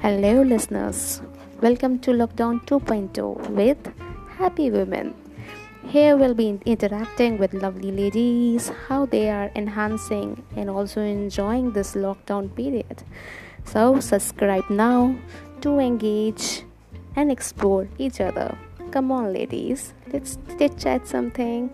Hello, listeners. Welcome to Lockdown 2.0 with Happy Women. Here we'll be interacting with lovely ladies, how they are enhancing and also enjoying this lockdown period. So, subscribe now to engage and explore each other. Come on, ladies, let's chit chat something.